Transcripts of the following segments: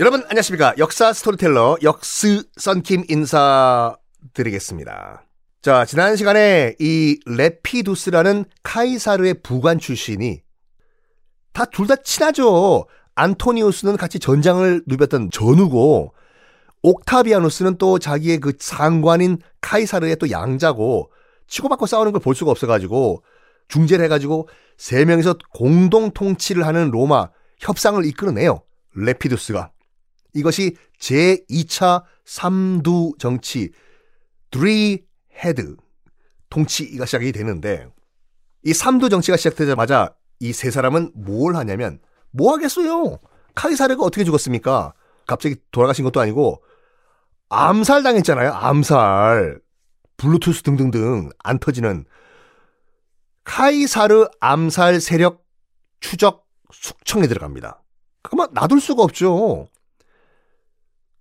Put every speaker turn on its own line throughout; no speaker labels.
여러분 안녕하십니까 역사 스토리텔러 역스 썬킴 인사드리겠습니다 자 지난 시간에 이 레피두스라는 카이사르의 부관 출신이 다 둘 다 친하죠 안토니우스는 같이 전장을 누볐던 전우고 옥타비아누스는 또 자기의 그 상관인 카이사르의 또 양자고 치고받고 싸우는 걸 볼 수가 없어가지고 중재를 해가지고 세 명이서 공동 통치를 하는 로마 협상을 이끌어내요. 레피두스가. 이것이 제2차 삼두 정치, head 통치가 시작이 되는데 이 삼두 정치가 시작되자마자 이 세 사람은 뭘 하냐면 뭐 하겠어요? 카이사르가 어떻게 죽었습니까? 갑자기 돌아가신 것도 아니고 암살 당했잖아요. 암살. 블루투스 등등등 안 터지는 카이사르 암살 세력 추적 숙청에 들어갑니다. 그러면 놔둘 수가 없죠.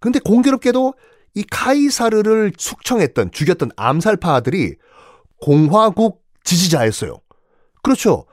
근데 공교롭게도 이 카이사르를 숙청했던 죽였던 암살파들이 공화국 지지자였어요. 그렇죠.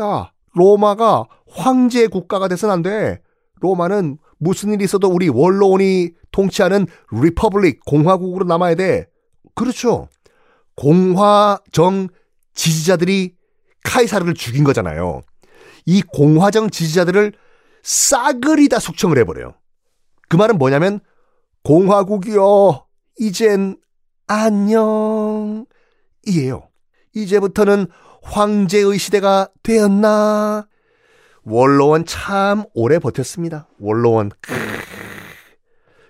야, 로마가 황제 국가가 돼서는 안 돼. 로마는 무슨 일이 있어도 우리 원로원이 통치하는 republic 공화국으로 남아야 돼. 그렇죠. 공화정 지지자들이 카이사르를 죽인 거잖아요. 이 공화정 지지자들을 싸그리 다 숙청을 해버려요. 그 말은 뭐냐면 공화국이요 이젠 안녕 이에요. 이제부터는 황제의 시대가 되었나? 원로원 참 오래 버텼습니다. 원로원.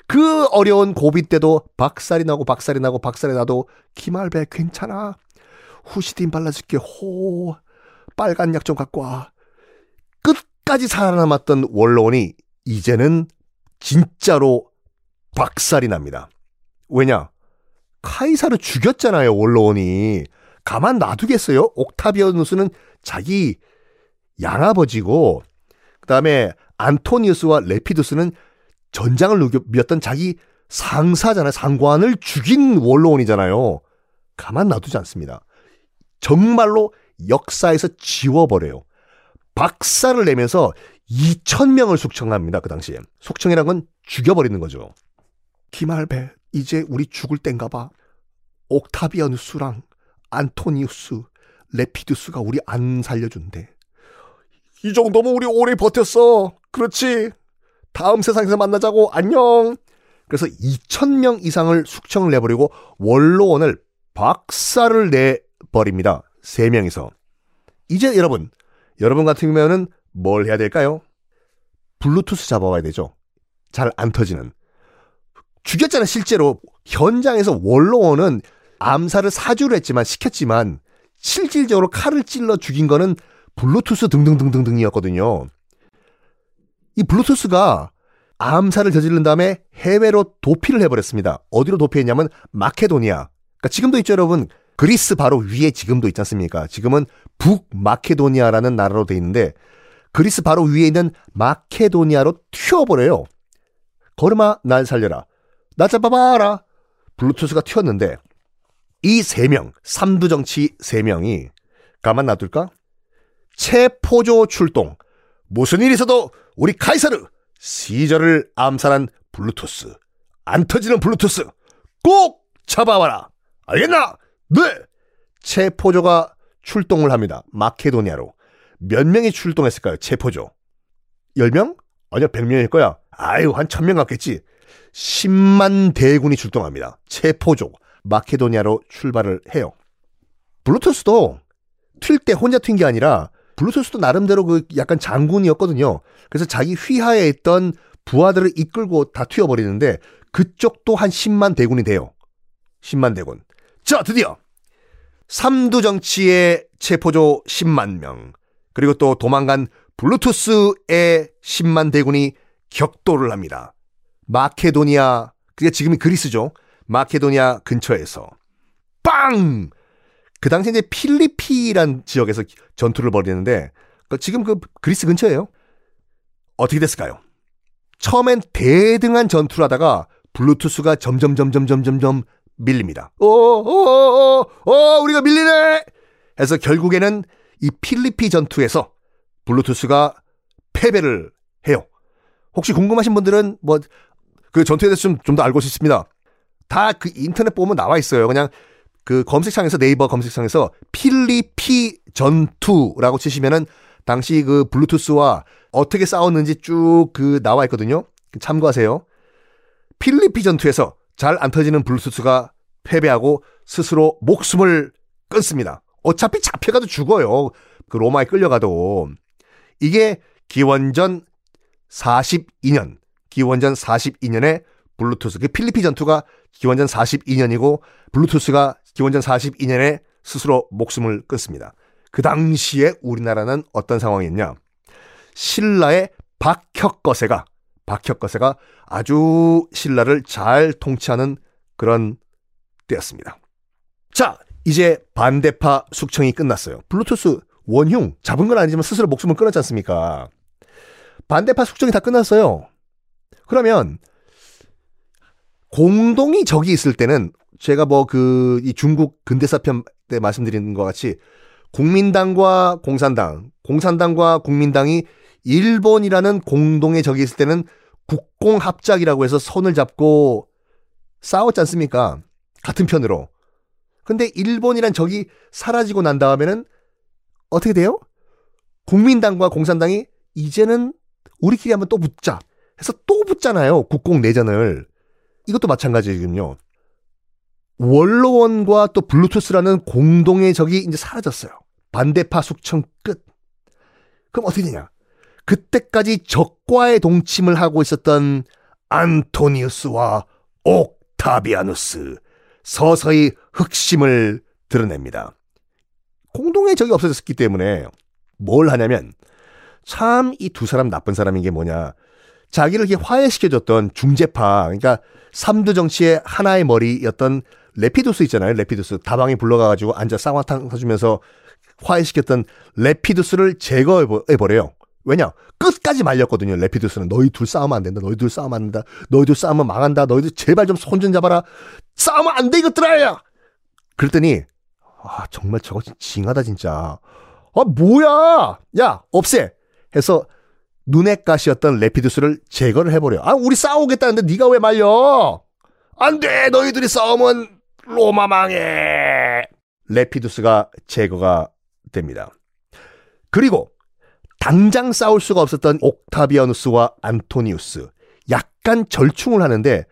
그 어려운 고비 때도 박살이 나고 박살이 나고 박살이 나도 기말배 괜찮아. 후시딘 발라줄게 호. 빨간 약 좀 갖고 와. 끝까지 살아남았던 원로원이 이제는 진짜로 박살이 납니다. 왜냐? 카이사를 죽였잖아요, 원로원이. 가만 놔두겠어요? 옥타비아누스는 자기 양아버지고, 그 다음에 안토니우스와 레피두스는 전장을 누볐던 자기 상사잖아요. 상관을 죽인 원로원이잖아요. 가만 놔두지 않습니다. 정말로 역사에서 지워버려요. 박살을 내면서 2천명을 숙청합니다. 그 당시에. 숙청이란 건 죽여버리는 거죠. 기말배, 이제 우리 죽을 땐가 봐. 옥타비아누스랑 안토니우스, 레피두스가 우리 안 살려준대. 이 정도면 우리 오래 버텼어. 그렇지. 다음 세상에서 만나자고. 안녕. 그래서 2천명 이상을 숙청을 내버리고 원로원을 박살을 내버립니다. 3명이서. 이제 여러분, 여러분 같은 경우에는 뭘 해야 될까요? 블루투스 잡아와야 되죠. 잘 안 터지는. 죽였잖아, 실제로. 현장에서 원로원은 암살을 사주를 했지만, 시켰지만, 실질적으로 칼을 찔러 죽인 거는 블루투스 등등등등등이었거든요. 이 블루투스가 암살을 저지른 다음에 해외로 도피를 해버렸습니다. 어디로 도피했냐면 마케도니아. 그러니까 지금도 있죠, 여러분. 그리스 바로 위에 지금도 있지 않습니까? 지금은 북마케도니아라는 나라로 돼 있는데 그리스 바로 위에 있는 마케도니아로 튀어버려요. 걸음아 날 살려라. 나 잡아봐라. 블루투스가 튀었는데 이 세 명, 삼두 정치 세 명이 가만 놔둘까? 체포조 출동. 무슨 일이 있어도 우리 카이사르 시저를 암살한 블루투스. 안 터지는 블루투스. 꼭 잡아와라. 알겠나? 네! 체포조가 출동을 합니다. 마케도니아로. 몇 명이 출동했을까요? 체포조. 10명? 아니요, 100명일 거야. 아유, 한 1000명 같겠지. 10만 대군이 출동합니다. 체포조. 마케도니아로 출발을 해요. 블루투스도 튈 때 혼자 튄 게 아니라 블루투스도 나름대로 그 약간 장군이었거든요. 그래서 자기 휘하에 있던 부하들을 이끌고 다 튀어버리는데 그쪽도 한 10만 대군이 돼요. 10만 대군. 자, 드디어 삼두 정치의 체포조 10만 명, 그리고 또 도망간 블루투스의 10만 대군이 격돌을 합니다. 마케도니아, 그게 지금이 그리스죠. 마케도니아 근처에서 빵! 그 당시 이제 필리피란 지역에서 전투를 벌이는데 그 지금 그 그리스 근처예요. 어떻게 됐을까요? 처음엔 대등한 전투를 하다가 블루투스가 점점 점점 점점 점 밀립니다. 어, 어, 어, 어, 어, 우리가 밀리네! 해서 결국에는 이 필리피 전투에서 블루투스가 패배를 해요. 혹시 궁금하신 분들은 뭐 그 전투에 대해서 좀좀더 알고 싶습니다. 다 그 인터넷 보면 나와 있어요. 그냥 그 검색창에서 네이버 검색창에서 필리피 전투라고 치시면은 당시 그 블루투스와 어떻게 싸웠는지 쭉 그 나와 있거든요. 참고하세요. 필리피 전투에서 잘 안 터지는 블루투스가 패배하고 스스로 목숨을 끊습니다. 어차피 잡혀가도 죽어요. 그 로마에 끌려가도. 이게 기원전 42년, 기원전 42년에 블루투스, 그 필리피 전투가 기원전 42년이고 블루투스가 기원전 42년에 스스로 목숨을 끊습니다. 그 당시에 우리나라는 어떤 상황이었냐? 신라의 박혁거세가 박혁거세가 아주 신라를 잘 통치하는 그런 때였습니다. 자, 이제 반대파 숙청이 끝났어요. 블루투스 원흉 잡은 건 아니지만 스스로 목숨을 끊었지 않습니까? 반대파 숙청이 다 끝났어요. 그러면 공동이 적이 있을 때는 제가 뭐 그 이 중국 근대사 편 때 말씀드린 것 같이 국민당과 공산당, 공산당과 국민당이 일본이라는 공동의 적이 있을 때는 국공합작이라고 해서 손을 잡고 싸웠지 않습니까? 같은 편으로. 근데 일본이란 적이 사라지고 난 다음에는 어떻게 돼요? 국민당과 공산당이 이제는 우리끼리 한번 또 붙자 해서 또 붙잖아요. 국공 내전을. 이것도 마찬가지거든요. 원로원과 또 블루투스라는 공동의 적이 이제 사라졌어요. 반대파 숙청 끝. 그럼 어떻게 되냐? 그때까지 적과의 동침을 하고 있었던 안토니우스와 옥타비아누스 서서히 흑심을 드러냅니다. 공동의 적이 없어졌기 때문에 뭘 하냐면 참 이 두 사람 나쁜 사람인 게 뭐냐. 자기를 이렇게 화해시켜줬던 중재파, 그러니까 삼두 정치의 하나의 머리였던 레피두스 있잖아요. 레피두스. 다방에 불러가가지고 앉아 쌍화탕 사주면서 화해시켰던 레피두스를 제거해버려요. 왜냐? 끝까지 말렸거든요. 레피두스는. 너희 둘 싸우면 안 된다. 너희 둘 싸우면 안 된다. 너희 둘 싸우면 망한다. 너희들 제발 좀 손 좀 잡아라. 싸우면 안 돼, 이것들아! 그랬더니, 아, 정말 저거 징하다, 진짜. 아, 뭐야! 야, 없애! 해서 눈의 가시였던 레피두스를 제거를 해버려. 아, 우리 싸우겠다는데 네가 왜 말려? 안 돼! 너희들이 싸우면 로마 망해! 레피두스가 제거가 됩니다. 그리고 당장 싸울 수가 없었던 옥타비아누스와 안토니우스 약간 절충을 하는데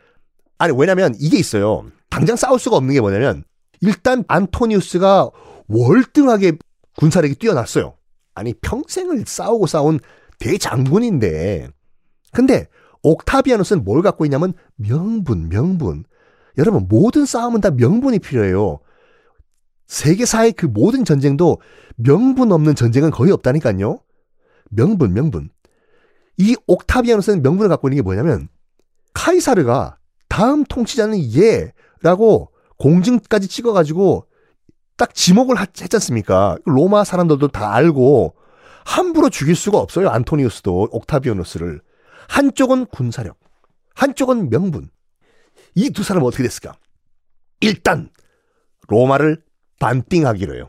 아니 왜냐면 이게 있어요. 당장 싸울 수가 없는 게 뭐냐면 일단 안토니우스가 월등하게 군사력이 뛰어났어요. 아니 평생을 싸우고 싸운 대장군인데 근데 옥타비아누스는 뭘 갖고 있냐면 명분 명분 여러분 모든 싸움은 다 명분이 필요해요. 세계사의 그 모든 전쟁도 명분 없는 전쟁은 거의 없다니까요. 명분, 명분. 이 옥타비아누스는 명분을 갖고 있는 게 뭐냐면 카이사르가 다음 통치자는 얘라고 공증까지 찍어가지고 딱 지목을 했지 않습니까? 로마 사람들도 다 알고 함부로 죽일 수가 없어요. 안토니우스도 옥타비아누스를. 한쪽은 군사력, 한쪽은 명분. 이 두 사람은 어떻게 됐을까? 일단 로마를 반띵하기로 해요.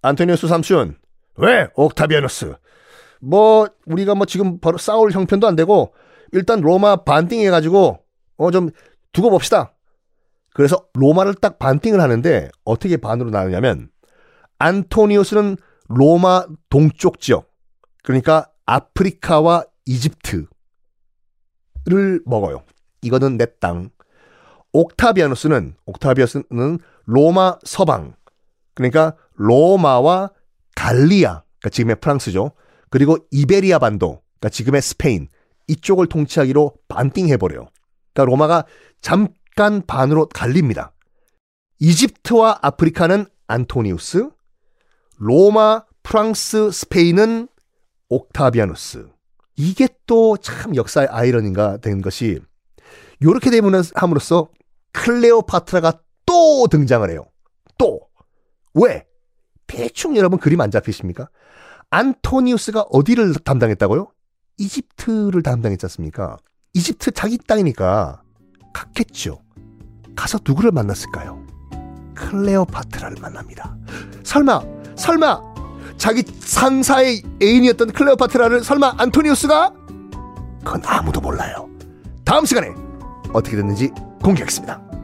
안토니우스 삼촌, 왜 옥타비아누스? 뭐 우리가 뭐 지금 바로 싸울 형편도 안 되고 일단 로마 반띵해 가지고 어 좀 두고 봅시다. 그래서 로마를 딱 반띵을 하는데 어떻게 반으로 나누냐면 안토니우스는 로마 동쪽 지역 그러니까 아프리카와 이집트를 먹어요. 이거는 내 땅. 옥타비아누스는 옥타비아스는 로마 서방 그러니까 로마와 갈리아 그러니까 지금의 프랑스죠. 그리고 이베리아 반도, 그러니까 지금의 스페인 이쪽을 통치하기로 반띵해버려요. 그러니까 로마가 잠깐 반으로 갈립니다. 이집트와 아프리카는 안토니우스, 로마, 프랑스, 스페인은 옥타비아누스. 이게 또 참 역사의 아이러니가 된 것이 이렇게 되면 함으로써 클레오파트라가 또 등장을 해요. 또. 왜? 대충 여러분 그림 안 잡히십니까? 안토니우스가 어디를 담당했다고요? 이집트를 담당했지 않습니까? 이집트 자기 땅이니까 갔겠죠. 가서 누구를 만났을까요? 클레오파트라를 만납니다. 설마, 설마 자기 상사의 애인이었던 클레오파트라를 설마 안토니우스가 그건 아무도 몰라요. 다음 시간에 어떻게 됐는지 공개하겠습니다.